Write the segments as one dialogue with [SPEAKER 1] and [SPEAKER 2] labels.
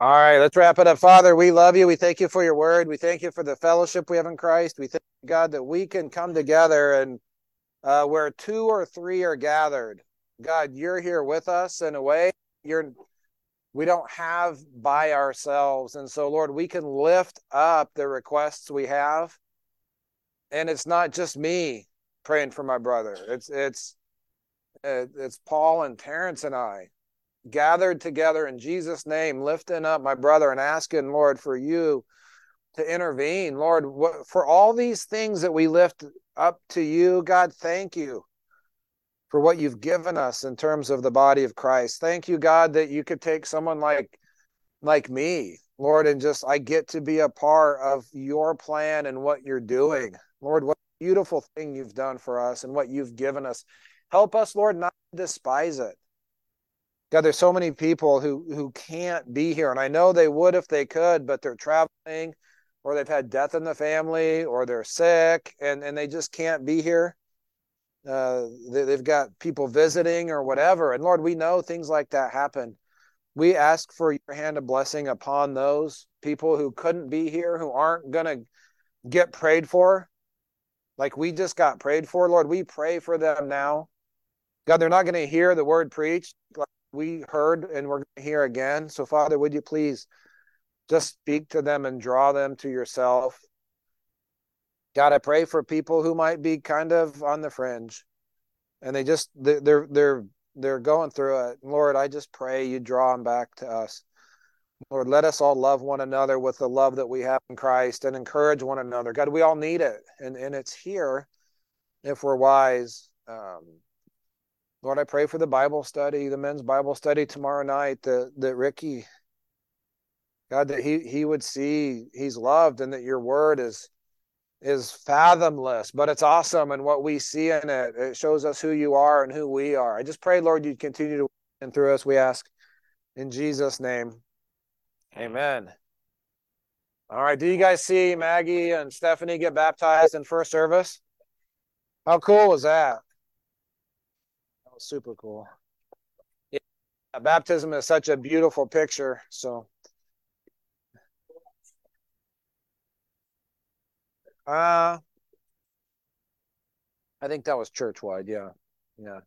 [SPEAKER 1] All right, let's wrap it up. Father, we love you. We thank you for your word. We thank you for the fellowship we have in Christ. We thank God that we can come together and uh, where two or three are gathered. God, you're here with us in a way you're we don't have by ourselves. And so, Lord, we can lift up the requests we have. And it's not just me praying for my brother. It's it's it's Paul and Terrence and I gathered together in Jesus' name, lifting up my brother and asking, Lord, for you to intervene. Lord, for all these things that we lift up to you, God, thank you for what you've given us in terms of the body of Christ. Thank you, God, that you could take someone like like me, Lord, and just I get to be a part of your plan and what you're doing. Lord, what beautiful thing you've done for us and what you've given us. Help us, Lord, not despise it. God, there's so many people who who can't be here, and I know they would if they could, but they're traveling, or they've had death in the family, or they're sick, and and they just can't be here uh, they, they've got people visiting or whatever. And Lord, we know things like that happen. We ask for your hand of blessing upon those people who couldn't be here, who aren't to get prayed for, like we just got prayed for. Lord, we pray for them now. God, they're not going to hear the word preached like we heard and we're hear again. So, Father, would you please just speak to them and draw them to yourself? God, I pray for people who might be kind of on the fringe and they just they're they're they're going through it. Lord, I just pray you draw them back to us. Lord, let us all love one another with the love that we have in Christ and encourage one another. God, we all need it. And and it's here if we're wise. Um, Lord, I pray for the Bible study, the men's Bible study tomorrow night, that that Ricky, God, that he he would see he's loved and that your word is is fathomless, but it's awesome. And what we see in it, it shows us who you are and who we are. I just pray, Lord, you'd continue to and through us. We ask in Jesus' name. Amen. All right. Do you guys see Maggie and Stephanie get baptized in first service? How cool was that? Super cool. Yeah, baptism is such a beautiful picture. So Uh I think that was church wide. Yeah. Yeah.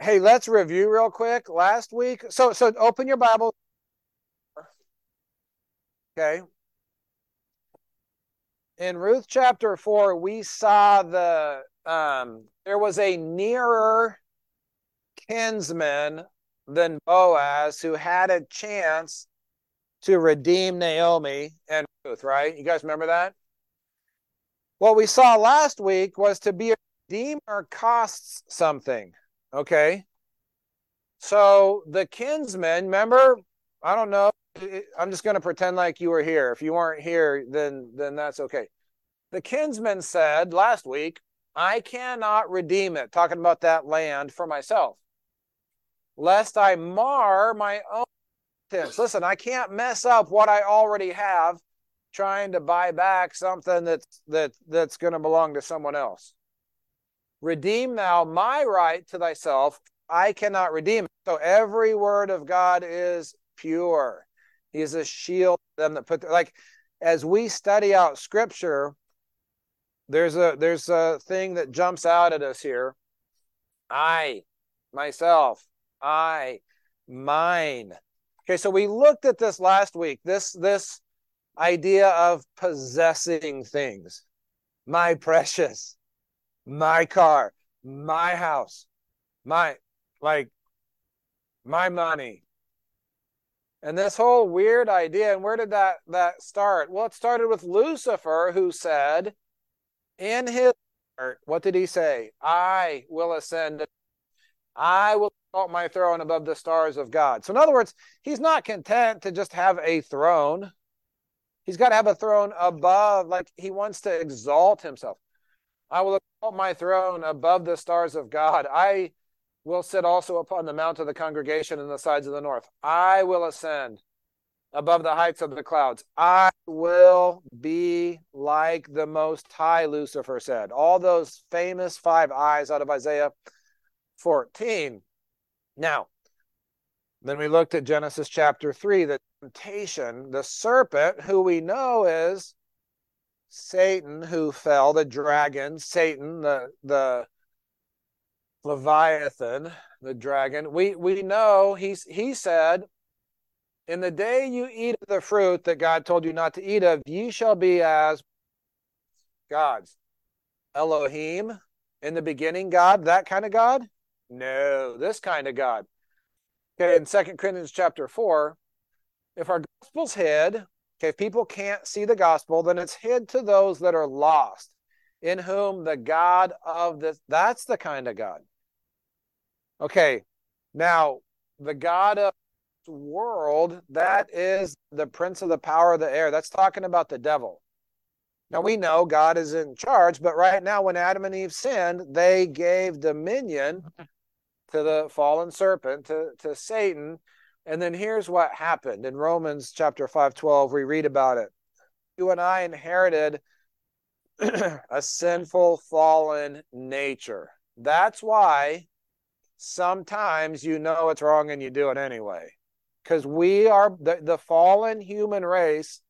[SPEAKER 1] Hey, let's review real quick. Last week, so so open your Bible. Okay. In Ruth chapter 4, we saw the um there was a nearer kinsman than Boaz who had a chance to redeem Naomi and Ruth, right? You guys remember that? What we saw last week was to be a redeemer costs something. Okay. So the kinsman, remember, I don't know. I'm just going to pretend like you were here. If you weren't here, then then that's okay. The kinsman said last week, I cannot redeem it, talking about that land for myself, lest I mar my own sins. Listen, I can't mess up what I already have trying to buy back something that's that that's going to belong to someone else. Redeem thou my right to thyself. I cannot redeem it. So every word of God is pure. He is a shield them that put like as we study out scripture, there's a there's a thing that jumps out at us here. I, myself, I, mine. Okay, so we looked at this last week. This this idea of possessing things. My precious, my car, my house, my, like, my money. And this whole weird idea, and where did that, that start? Well, it started with Lucifer, who said, in his heart, what did he say? I will ascend, I will exalt my throne above the stars of God. So, in other words, he's not content to just have a throne He's got to have a throne above, like he wants to exalt himself. I will exalt my throne above the stars of God. I will sit also upon the mount of the congregation in the sides of the north. I will ascend above the heights of the clouds. I will be like the Most High, Lucifer said. All those famous five eyes out of Isaiah 14. Now, Then we looked at Genesis chapter 3, the temptation, the serpent, who we know is Satan, who fell, the dragon, Satan, the, the Leviathan, the dragon. We, we know he's, he said, In the day you eat of the fruit that God told you not to eat of, ye shall be as gods. Elohim, in the beginning, God, that kind of God? No, this kind of God. Okay, in Second Corinthians chapter 4, if our gospel's hid, okay, if people can't see the gospel, then it's hid to those that are lost, in whom the God of this, that's the kind of God. Okay, now the God of world, that is the prince of the power of the air. That's talking about the devil. Now we know God is in charge, but right now, when Adam and Eve sinned, they gave dominion to the fallen serpent, to, to Satan. And then here's what happened. In Romans chapter 5 12, we read about it. You and I inherited a sinful, fallen nature. That's why sometimes you know it's wrong and you do it anyway. Because we are the, the fallen human race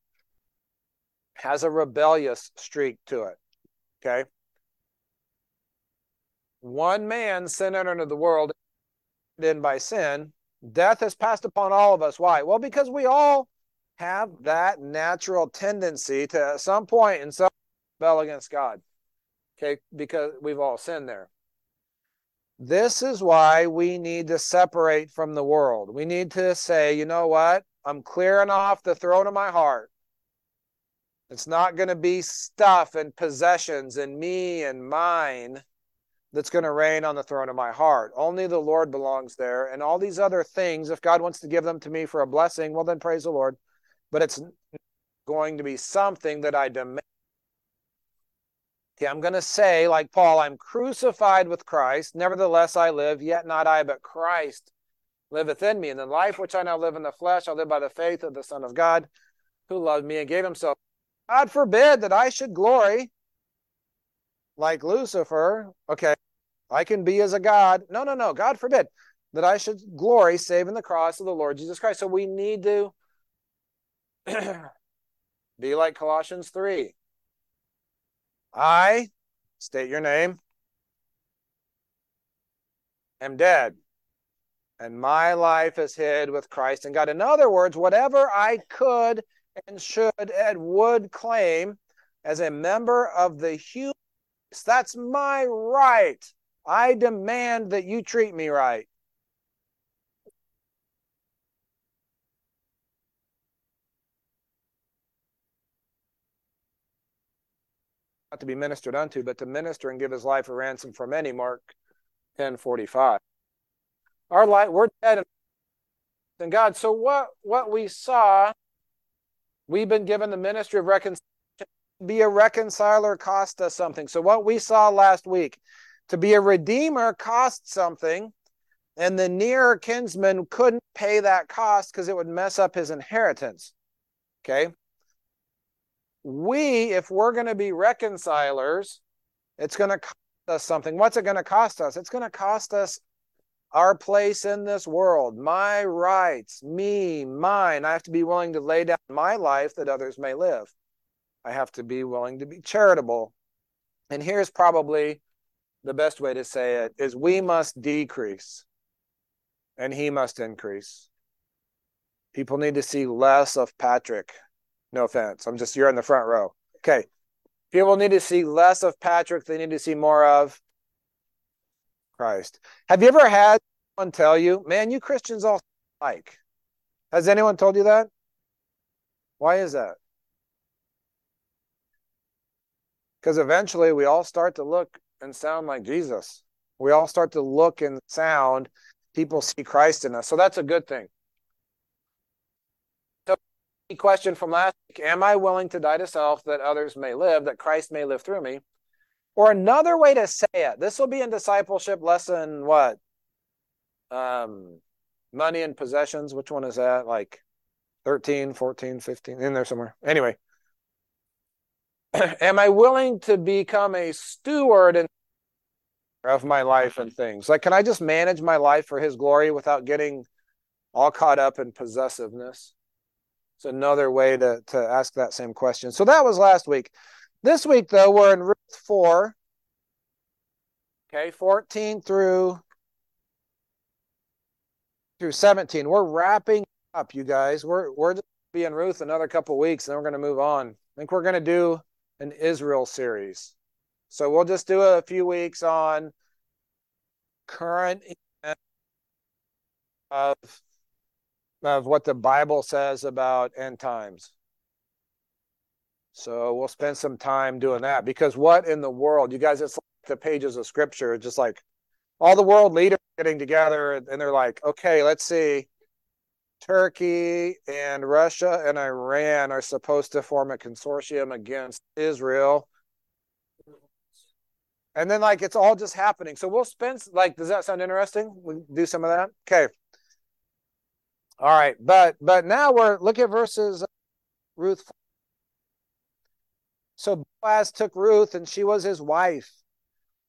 [SPEAKER 1] has a rebellious streak to it. Okay? One man sin entered into the world then by sin death has passed upon all of us. Why? Well because we all have that natural tendency to at some point in some rebel against god okay? Because we've all sinned there this is why we need to separate from the world we need to say you know what i'm clearing off the throne of my heart it's not going to be stuff and possessions and me and mine that's going to reign on the throne of my heart. Only the Lord belongs there. And all these other things, if God wants to give them to me for a blessing, well, then praise the Lord. But it's going to be something that I demand. Okay, I'm going to say, like Paul, I'm crucified with Christ. Nevertheless, I live, yet not I, but Christ liveth in me. And the life which I now live in the flesh, I live by the faith of the Son of God, who loved me and gave himself. God forbid that I should glory like Lucifer. Okay, I can be as a God. No, no, no. God forbid that I should glory save in the cross of the Lord Jesus Christ. So we need to be like Colossians 3. I, state your name, am dead, and my life is hid with Christ and God. In other words, whatever I could and should and would claim as a member of the human race—that's my right. I demand that you treat me right. Not to be ministered unto, but to minister and give his life a ransom for many. Mark 10 45. Our life, we're dead in God. So what what we saw, we've been given the ministry of reconciliation. Be a reconciler cost us something. So what we saw last week, to be a redeemer cost something, and the near kinsman couldn't pay that cost because it would mess up his inheritance. Okay. We, if we're going to be reconcilers, it's going to cost us something. What's it going to cost us? It's going to cost us our place in this world, my rights, me, mine. I have to be willing to lay down my life that others may live. I have to be willing to be charitable. And here's probably the best way to say it is we must decrease and he must increase. People need to see less of Patrick. No offense. I'm just, you're in the front row. Okay. People need to see less of Patrick. They need to see more of Christ. Have you ever had someone tell you, man, you Christians all like? Has anyone told you that? Why is that? Because eventually we all start to look and sound like Jesus. We all start to look and sound, people see Christ in us. So that's a good thing. Question from last week Am I willing to die to self that others may live, that Christ may live through me? Or another way to say it, this will be in discipleship lesson what? Um, money and possessions. Which one is that? Like 13, 14, 15, in there somewhere. Anyway, am I willing to become a steward of my life and things? Like, can I just manage my life for His glory without getting all caught up in possessiveness. It's another way to, to ask that same question. So that was last week. This week, though, we're in Ruth 4. Okay, 14 through through 17. We're wrapping up, you guys. We're we're just be in Ruth another couple weeks, and then we're going to move on. I think we're going to do an Israel series. So we'll just do a few weeks on current events of of what the Bible says about end times. So we'll spend some time doing that because what in the world, you guys, it's like the pages of scripture, just like all the world leaders getting together and they're like, okay, let's see. Turkey and Russia and Iran are supposed to form a consortium against Israel. And then like it's all just happening. So we'll spend like does that sound interesting? We do some of that? Okay. All right, but but now we're look at verses uh, Ruth. So Boaz took Ruth, and she was his wife.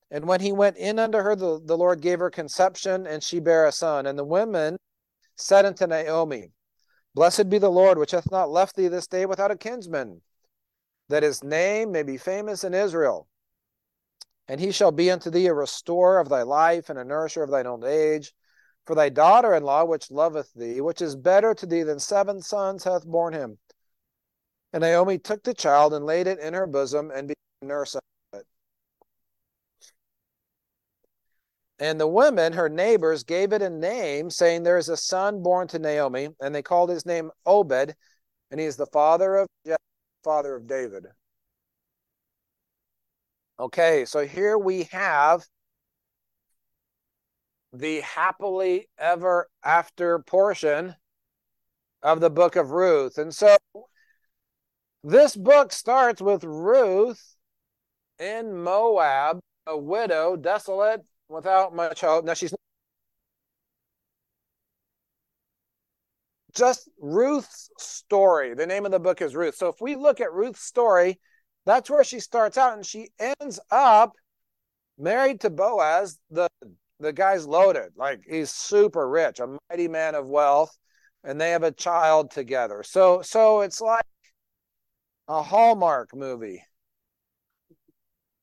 [SPEAKER 1] And when he went in unto her, the, the Lord gave her conception, and she bare a son. And the women said unto Naomi, Blessed be the Lord, which hath not left thee this day without a kinsman, that his name may be famous in Israel. And he shall be unto thee a restorer of thy life, and a nourisher of thine old age for thy daughter in law, which loveth thee, which is better to thee than seven sons, hath borne him. And Naomi took the child and laid it in her bosom and became nurse of it. And the women, her neighbors, gave it a name, saying, There is a son born to Naomi, and they called his name Obed, and he is the father of father of David. Okay, so here we have the happily ever after portion of the book of Ruth. And so this book starts with Ruth in Moab, a widow, desolate, without much hope. Now she's just Ruth's story. The name of the book is Ruth. So if we look at Ruth's story, that's where she starts out and she ends up married to Boaz, the the guy's loaded. Like he's super rich, a mighty man of wealth, and they have a child together. So so it's like a Hallmark movie.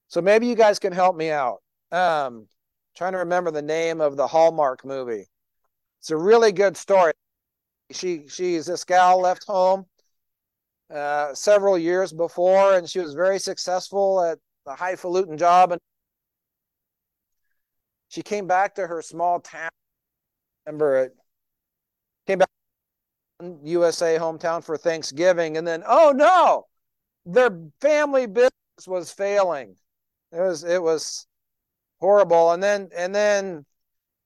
[SPEAKER 1] So maybe you guys can help me out. Um trying to remember the name of the Hallmark movie. It's a really good story. She she's this gal left home uh, several years before, and she was very successful at a highfalutin job and she came back to her small town. Remember it came back USA hometown for Thanksgiving, and then oh no, their family business was failing. It was it was horrible, and then and then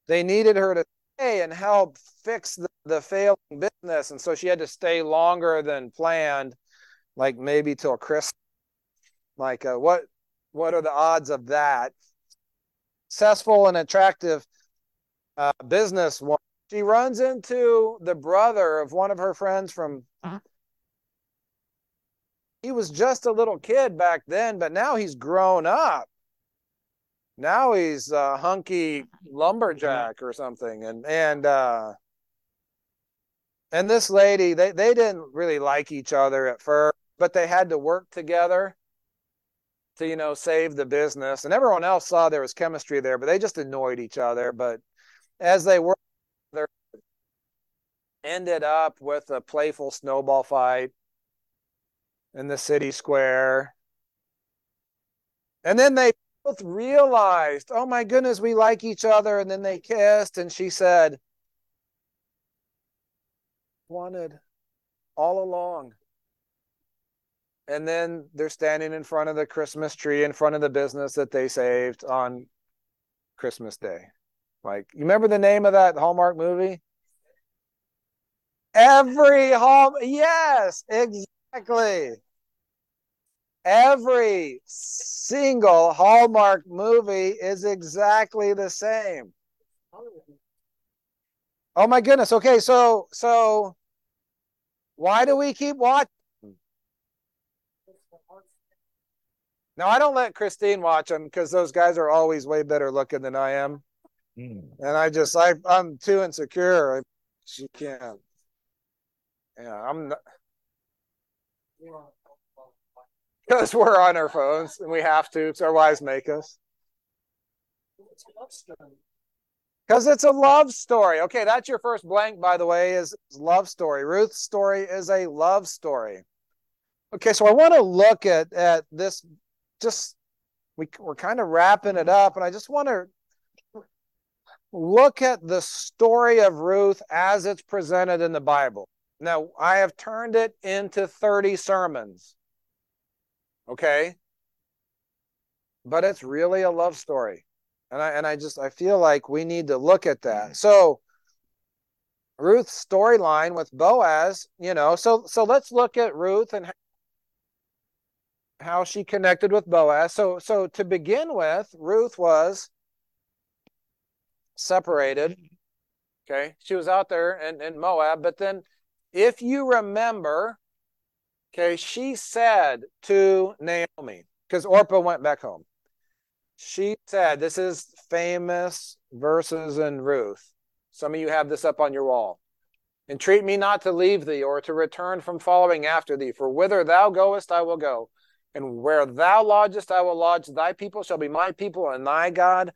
[SPEAKER 1] they needed her to stay and help fix the, the failing business, and so she had to stay longer than planned, like maybe till Christmas. Like uh, what what are the odds of that? Successful and attractive uh, business woman. She runs into the brother of one of her friends from. Uh-huh. He was just a little kid back then, but now he's grown up. Now he's a hunky lumberjack or something, and and uh, and this lady, they they didn't really like each other at first, but they had to work together to you know save the business and everyone else saw there was chemistry there but they just annoyed each other but as they were they ended up with a playful snowball fight in the city square. And then they both realized oh my goodness we like each other and then they kissed and she said wanted all along and then they're standing in front of the Christmas tree in front of the business that they saved on Christmas Day. Like, you remember the name of that Hallmark movie? Every home, yes, exactly. Every single Hallmark movie is exactly the same. Oh my goodness. Okay, so so why do we keep watching? Now I don't let Christine watch them because those guys are always way better looking than I am, mm. and I just I I'm too insecure. She can't. Yeah, I'm not. Because we're on our phones and we have to, because our wives make us. Because it's a love story. Okay, that's your first blank, by the way, is love story. Ruth's story is a love story. Okay, so I want to look at at this. Just we we're kind of wrapping it up, and I just want to look at the story of Ruth as it's presented in the Bible. Now, I have turned it into 30 sermons. Okay? But it's really a love story. And I and I just I feel like we need to look at that. Mm-hmm. So Ruth's storyline with Boaz, you know, so so let's look at Ruth and how she connected with Boaz. So so to begin with, Ruth was separated. Okay. She was out there in, in Moab, but then if you remember, okay, she said to Naomi, because Orpah went back home. She said, This is famous verses in Ruth. Some of you have this up on your wall. Entreat me not to leave thee or to return from following after thee, for whither thou goest, I will go. And where thou lodgest, I will lodge. Thy people shall be my people, and thy God,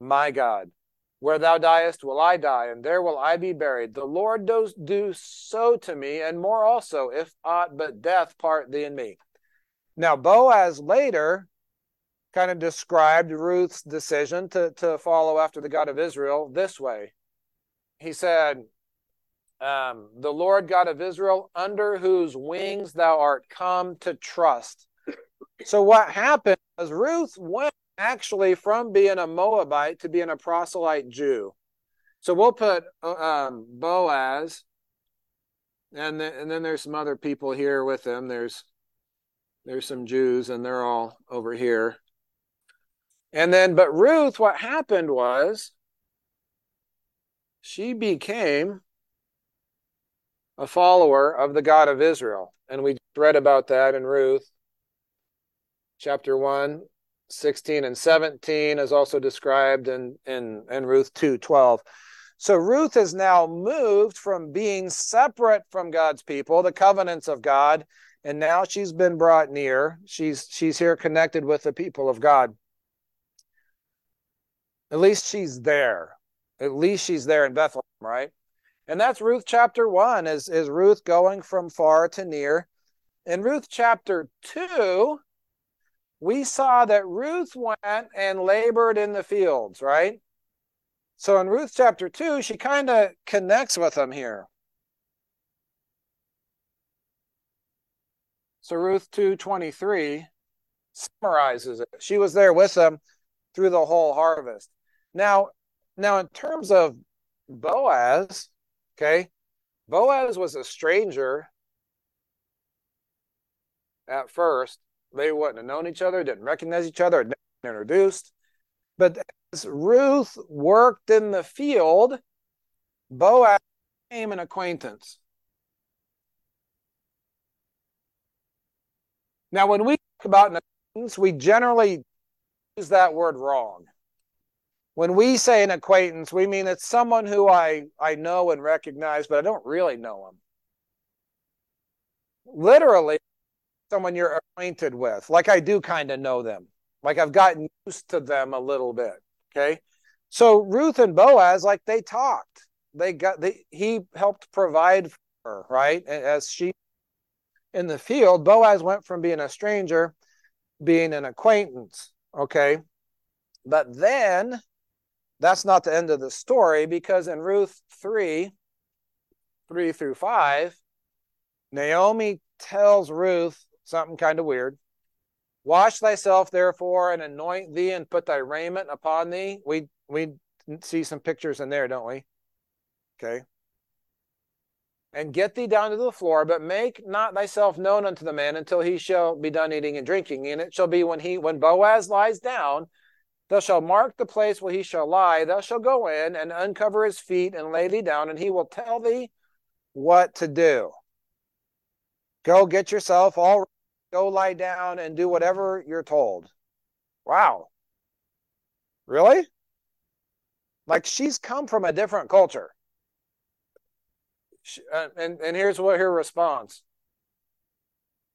[SPEAKER 1] my God. Where thou diest, will I die, and there will I be buried. The Lord does do so to me, and more also, if aught but death part thee and me. Now, Boaz later kind of described Ruth's decision to, to follow after the God of Israel this way. He said, um, The Lord God of Israel, under whose wings thou art come to trust. So, what happened was Ruth went actually from being a Moabite to being a proselyte Jew. So, we'll put um, Boaz, and, the, and then there's some other people here with him. There's there's some Jews, and they're all over here. And then, but Ruth, what happened was she became a follower of the God of Israel. And we read about that in Ruth chapter 1, 16 and 17 is also described in, in, in Ruth 2, 12. So Ruth has now moved from being separate from God's people, the covenants of God, and now she's been brought near. She's she's here connected with the people of God. At least she's there. At least she's there in Bethlehem, right? And that's Ruth chapter 1 is, is Ruth going from far to near. In Ruth chapter 2, we saw that Ruth went and labored in the fields, right? So in Ruth chapter 2, she kind of connects with them here. So Ruth 2:23 summarizes it. She was there with them through the whole harvest. Now, now in terms of Boaz, okay, Boaz was a stranger at first. They wouldn't have known each other, didn't recognize each other, introduced. But as Ruth worked in the field, Boaz became an acquaintance. Now, when we talk about an acquaintance, we generally use that word wrong when we say an acquaintance, we mean it's someone who I, I know and recognize, but I don't really know them. Literally, someone you're acquainted with, like I do kind of know them, like I've gotten used to them a little bit. Okay. So Ruth and Boaz, like they talked, they got, they, he helped provide for her, right? As she in the field, Boaz went from being a stranger, being an acquaintance. Okay. But then that's not the end of the story because in Ruth 3 3 through 5, Naomi tells Ruth something kind of weird. Wash thyself, therefore, and anoint thee, and put thy raiment upon thee. We we see some pictures in there, don't we? Okay. And get thee down to the floor, but make not thyself known unto the man until he shall be done eating and drinking. And it shall be when he when Boaz lies down, Thou shalt mark the place where he shall lie. Thou shalt go in and uncover his feet and lay thee down, and he will tell thee what to do. Go get yourself all go lie down and do whatever you're told. Wow. Really? Like she's come from a different culture. She, uh, and and here's what her response.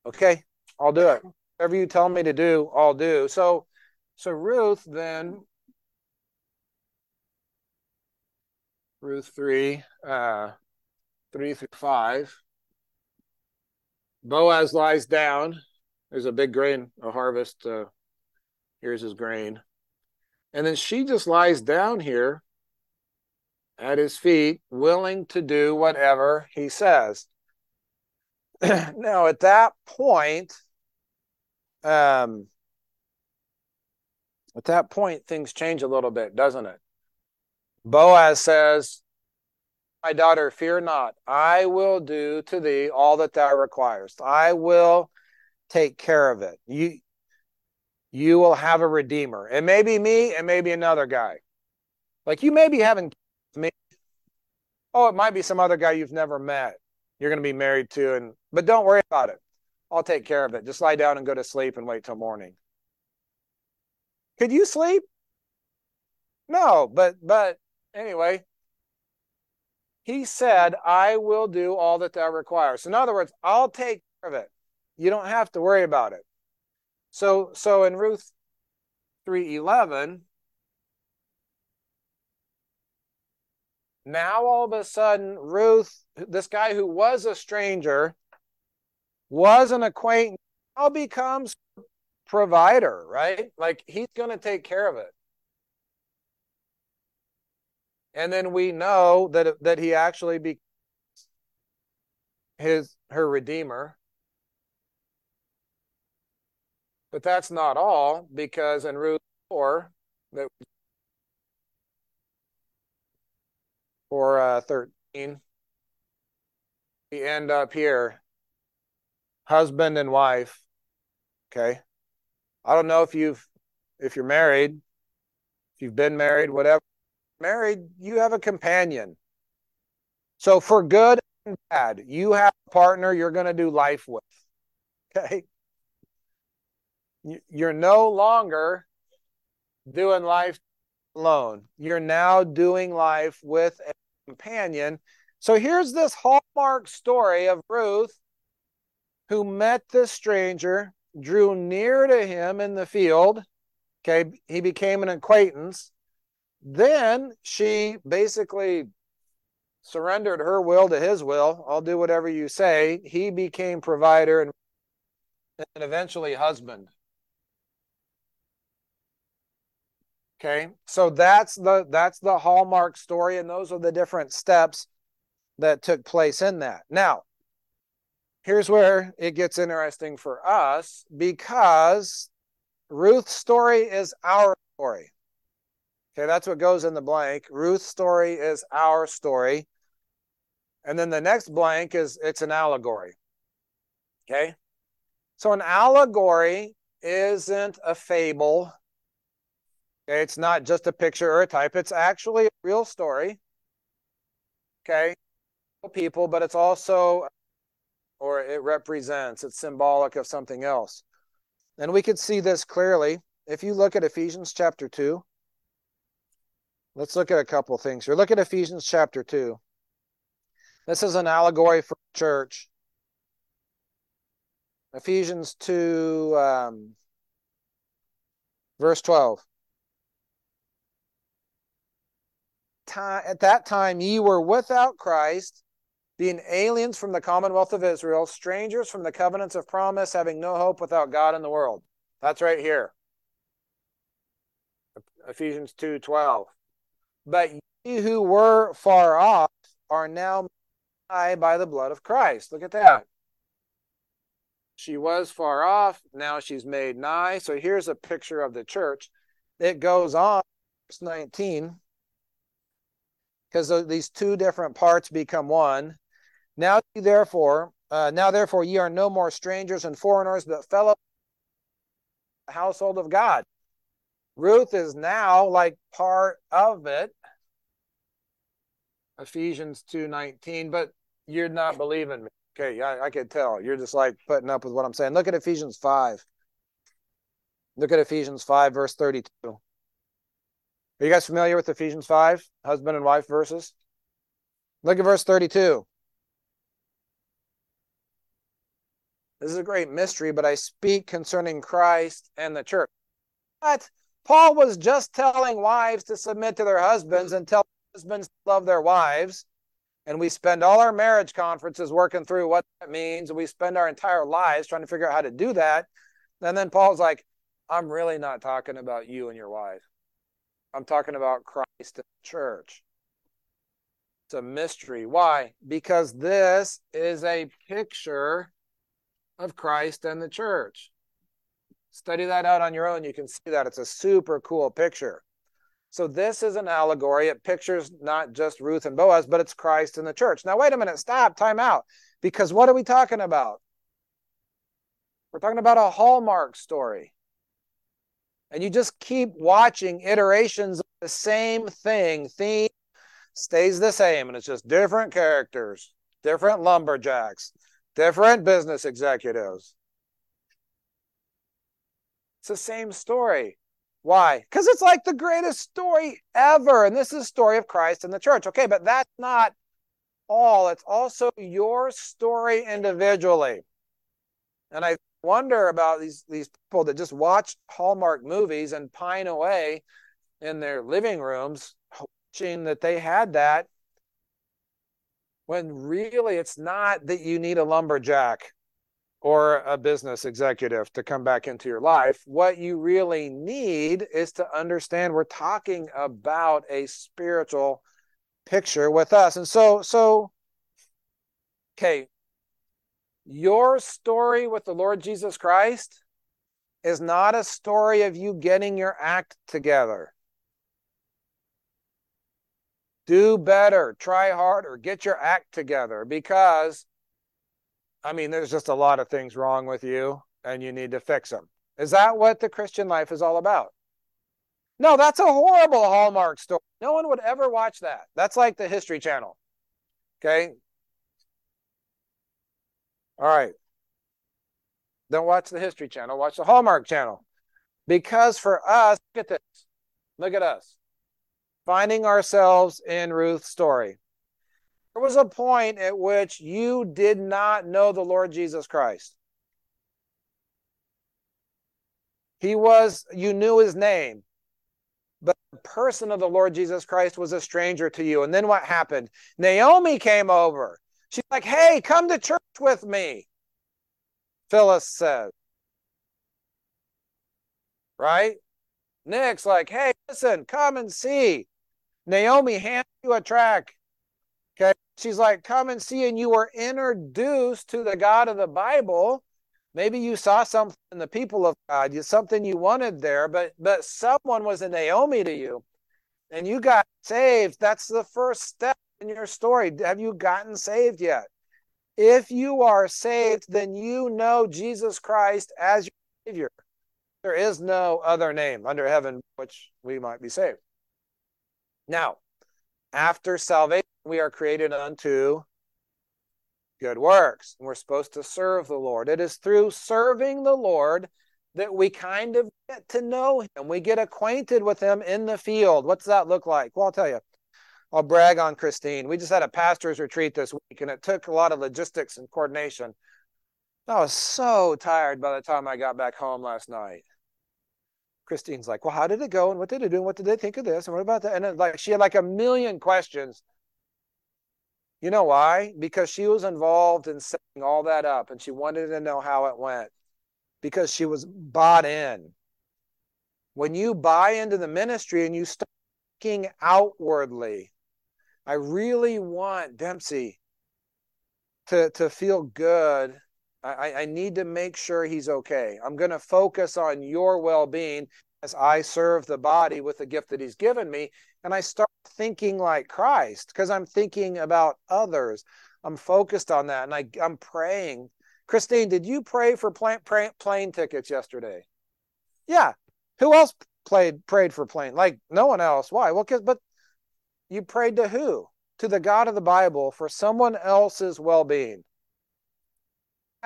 [SPEAKER 1] Okay, I'll do it. Whatever you tell me to do, I'll do. So, so Ruth then, Ruth three, uh, three through five. Boaz lies down. There's a big grain, a harvest. Uh, here's his grain. And then she just lies down here at his feet, willing to do whatever he says. now, at that point, um, at that point, things change a little bit, doesn't it? Boaz says, My daughter, fear not. I will do to thee all that thou requirest. I will take care of it. You you will have a redeemer. It may be me, it may be another guy. Like you may be having me. Oh, it might be some other guy you've never met. You're going to be married to, and but don't worry about it. I'll take care of it. Just lie down and go to sleep and wait till morning. Could you sleep? No, but but anyway, he said, I will do all that thou requires. In other words, I'll take care of it. You don't have to worry about it. So so in Ruth 3:11 now all of a sudden Ruth this guy who was a stranger was an acquaintance now becomes provider, right? Like he's going to take care of it. And then we know that that he actually be his her redeemer But that's not all, because in Ruth 4, that for uh, 13, we end up here husband and wife. Okay. I don't know if you've, if you're married, if you've been married, whatever, married, you have a companion. So for good and bad, you have a partner you're going to do life with. Okay you're no longer doing life alone. You're now doing life with a companion. So here's this hallmark story of Ruth who met this stranger, drew near to him in the field. Okay, he became an acquaintance. Then she basically surrendered her will to his will. I'll do whatever you say. He became provider and, and eventually husband. Okay, so that's the that's the hallmark story, and those are the different steps that took place in that. Now, here's where it gets interesting for us because Ruth's story is our story. Okay, that's what goes in the blank. Ruth's story is our story. And then the next blank is it's an allegory. Okay? So an allegory isn't a fable Okay, it's not just a picture or a type, it's actually a real story. Okay, people, but it's also, or it represents, it's symbolic of something else. And we could see this clearly if you look at Ephesians chapter 2. Let's look at a couple things here. Look at Ephesians chapter 2. This is an allegory for church. Ephesians 2, um, verse 12. Time at that time ye were without Christ, being aliens from the commonwealth of Israel, strangers from the covenants of promise, having no hope without God in the world. That's right here. Ephesians 2:12. But ye who were far off are now made nigh by the blood of Christ. Look at that. She was far off, now she's made nigh. So here's a picture of the church. It goes on, verse 19 because these two different parts become one. Now, therefore, uh, now therefore, ye are no more strangers and foreigners, but fellow household of God. Ruth is now like part of it. Ephesians 2:19, but you're not believing me. Okay, I, I could tell. You're just like putting up with what I'm saying. Look at Ephesians 5. Look at Ephesians 5, verse 32. Are you guys familiar with Ephesians 5, husband and wife verses? Look at verse 32. This is a great mystery, but I speak concerning Christ and the church. But Paul was just telling wives to submit to their husbands and tell husbands to love their wives. And we spend all our marriage conferences working through what that means. And we spend our entire lives trying to figure out how to do that. And then Paul's like, I'm really not talking about you and your wife. I'm talking about Christ and the church. It's a mystery. Why? Because this is a picture of Christ and the church. Study that out on your own. You can see that. It's a super cool picture. So, this is an allegory. It pictures not just Ruth and Boaz, but it's Christ and the church. Now, wait a minute. Stop. Time out. Because what are we talking about? We're talking about a Hallmark story. And you just keep watching iterations of the same thing. Theme stays the same, and it's just different characters, different lumberjacks, different business executives. It's the same story. Why? Because it's like the greatest story ever. And this is the story of Christ and the church. Okay, but that's not all. It's also your story individually. And I wonder about these, these people that just watch Hallmark movies and pine away in their living rooms wishing that they had that when really it's not that you need a lumberjack or a business executive to come back into your life. What you really need is to understand we're talking about a spiritual picture with us. And so, so, okay, your story with the Lord Jesus Christ is not a story of you getting your act together do better, try harder, get your act together because, I mean, there's just a lot of things wrong with you and you need to fix them. Is that what the Christian life is all about? No, that's a horrible Hallmark story. No one would ever watch that. That's like the History Channel. Okay. All right. Don't watch the History Channel, watch the Hallmark Channel. Because for us, look at this. Look at us finding ourselves in Ruth's story. There was a point at which you did not know the Lord Jesus Christ. He was, you knew his name, but the person of the Lord Jesus Christ was a stranger to you. And then what happened? Naomi came over. She's like, hey, come to church with me, Phyllis says. Right? Nick's like, hey, listen, come and see. Naomi hands you a track. Okay. She's like, come and see. And you were introduced to the God of the Bible. Maybe you saw something in the people of God, something you wanted there, but but someone was a Naomi to you and you got saved. That's the first step in your story. Have you gotten saved yet? If you are saved, then you know Jesus Christ as your Savior. There is no other name under heaven which we might be saved. Now, after salvation, we are created unto good works. And we're supposed to serve the Lord. It is through serving the Lord that we kind of get to know him. We get acquainted with him in the field. What's that look like? Well, I'll tell you. I'll brag on Christine. We just had a pastor's retreat this week, and it took a lot of logistics and coordination. I was so tired by the time I got back home last night. Christine's like, well, how did it go? And what did it do? And what did they think of this? And what about that? And it, like she had like a million questions. You know why? Because she was involved in setting all that up and she wanted to know how it went because she was bought in. When you buy into the ministry and you start looking outwardly, I really want Dempsey to, to feel good I, I need to make sure he's okay. I'm going to focus on your well being as I serve the body with the gift that he's given me. And I start thinking like Christ because I'm thinking about others. I'm focused on that and I, I'm praying. Christine, did you pray for plane, plane tickets yesterday? Yeah. Who else played prayed for plane? Like no one else. Why? Well, because but you prayed to who? To the God of the Bible for someone else's well-being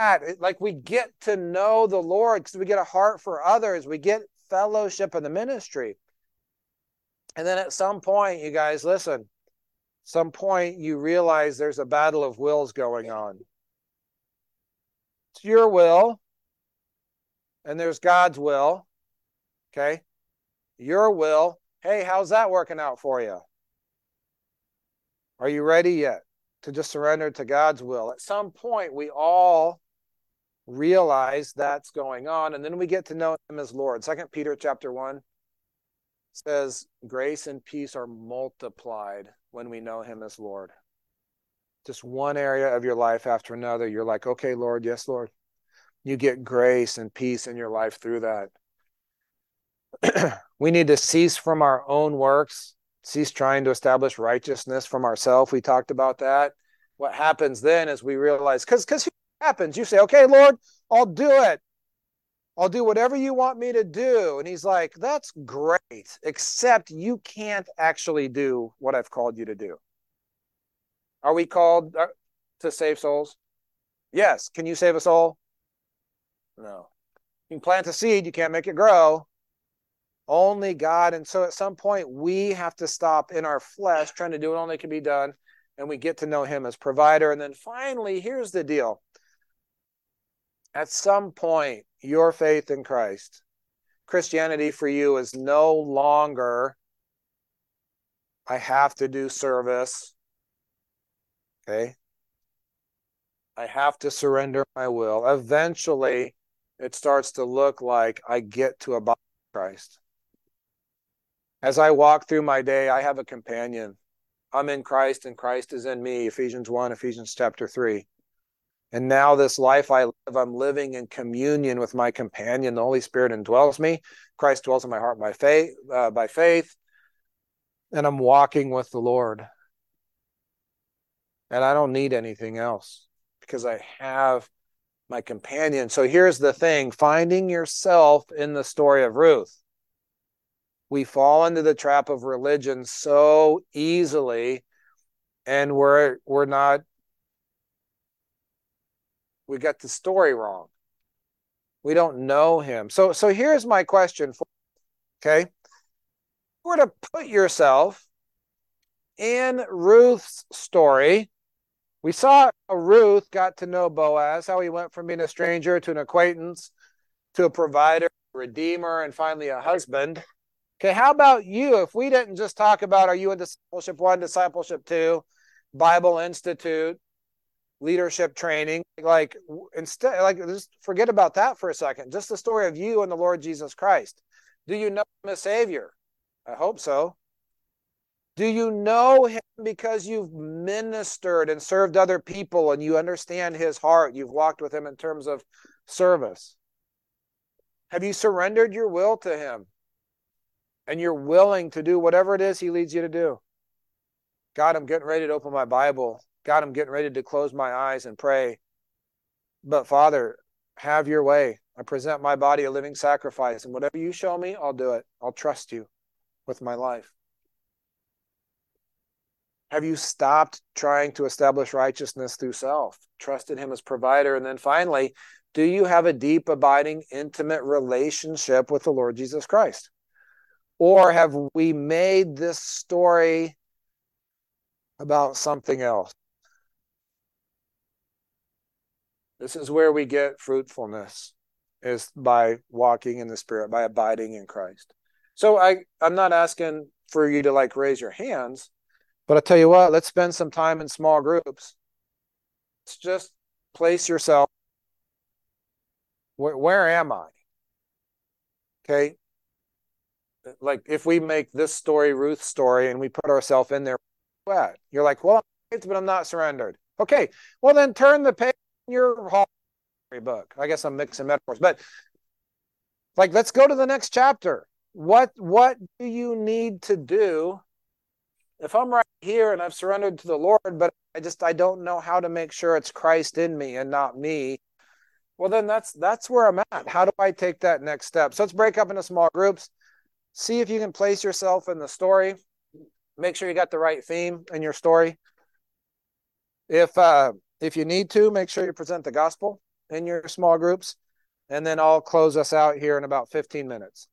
[SPEAKER 1] that. Like we get to know the Lord because we get a heart for others. We get fellowship in the ministry. And then at some point, you guys, listen, some point you realize there's a battle of wills going on. It's your will and there's God's will. Okay. Your will. Hey, how's that working out for you? Are you ready yet to just surrender to God's will? At some point, we all realize that's going on, and then we get to know Him as Lord. Second Peter chapter one says, "Grace and peace are multiplied when we know Him as Lord." Just one area of your life after another, you're like, "Okay, Lord, yes, Lord." You get grace and peace in your life through that. we need to cease from our own works cease trying to establish righteousness from ourselves. We talked about that. What happens then is we realize, because because happens, you say, okay, Lord, I'll do it. I'll do whatever you want me to do. And he's like, that's great, except you can't actually do what I've called you to do. Are we called uh, to save souls? Yes. Can you save a soul? No. You can plant a seed, you can't make it grow. Only God. And so at some point, we have to stop in our flesh trying to do what only can be done, and we get to know Him as provider. And then finally, here's the deal at some point, your faith in Christ, Christianity for you is no longer, I have to do service. Okay. I have to surrender my will. Eventually, it starts to look like I get to abide Christ. As I walk through my day, I have a companion. I'm in Christ and Christ is in me. Ephesians 1, Ephesians chapter 3. And now, this life I live, I'm living in communion with my companion. The Holy Spirit indwells me. Christ dwells in my heart by faith, uh, by faith. And I'm walking with the Lord. And I don't need anything else because I have my companion. So here's the thing finding yourself in the story of Ruth we fall into the trap of religion so easily and we're we're not we got the story wrong. We don't know him. So so here's my question for okay? Were to put yourself in ruth's story we saw ruth got to know boaz how he went from being a stranger to an acquaintance to a provider redeemer and finally a husband Okay, how about you? If we didn't just talk about are you in discipleship one, discipleship two, Bible Institute, leadership training, like instead, like just forget about that for a second. Just the story of you and the Lord Jesus Christ. Do you know him as Savior? I hope so. Do you know him because you've ministered and served other people and you understand his heart? You've walked with him in terms of service. Have you surrendered your will to him? And you're willing to do whatever it is he leads you to do. God, I'm getting ready to open my Bible. God, I'm getting ready to close my eyes and pray. But Father, have your way. I present my body a living sacrifice, and whatever you show me, I'll do it. I'll trust you with my life. Have you stopped trying to establish righteousness through self, trusted Him as provider? And then finally, do you have a deep, abiding, intimate relationship with the Lord Jesus Christ? Or have we made this story about something else? This is where we get fruitfulness is by walking in the spirit, by abiding in Christ. So I, I'm not asking for you to like raise your hands, but I tell you what, let's spend some time in small groups. Let's just place yourself. Where, where am I? Okay like if we make this story Ruth's story and we put ourselves in there, what you're like, well, I'm but I'm not surrendered. Okay, well then turn the page in your book. I guess I'm mixing metaphors, but like let's go to the next chapter. What what do you need to do? If I'm right here and I've surrendered to the Lord, but I just I don't know how to make sure it's Christ in me and not me. Well, then that's that's where I'm at. How do I take that next step? So let's break up into small groups see if you can place yourself in the story. Make sure you got the right theme in your story. If uh if you need to make sure you present the gospel in your small groups and then i'll close us out here in about 15 minutes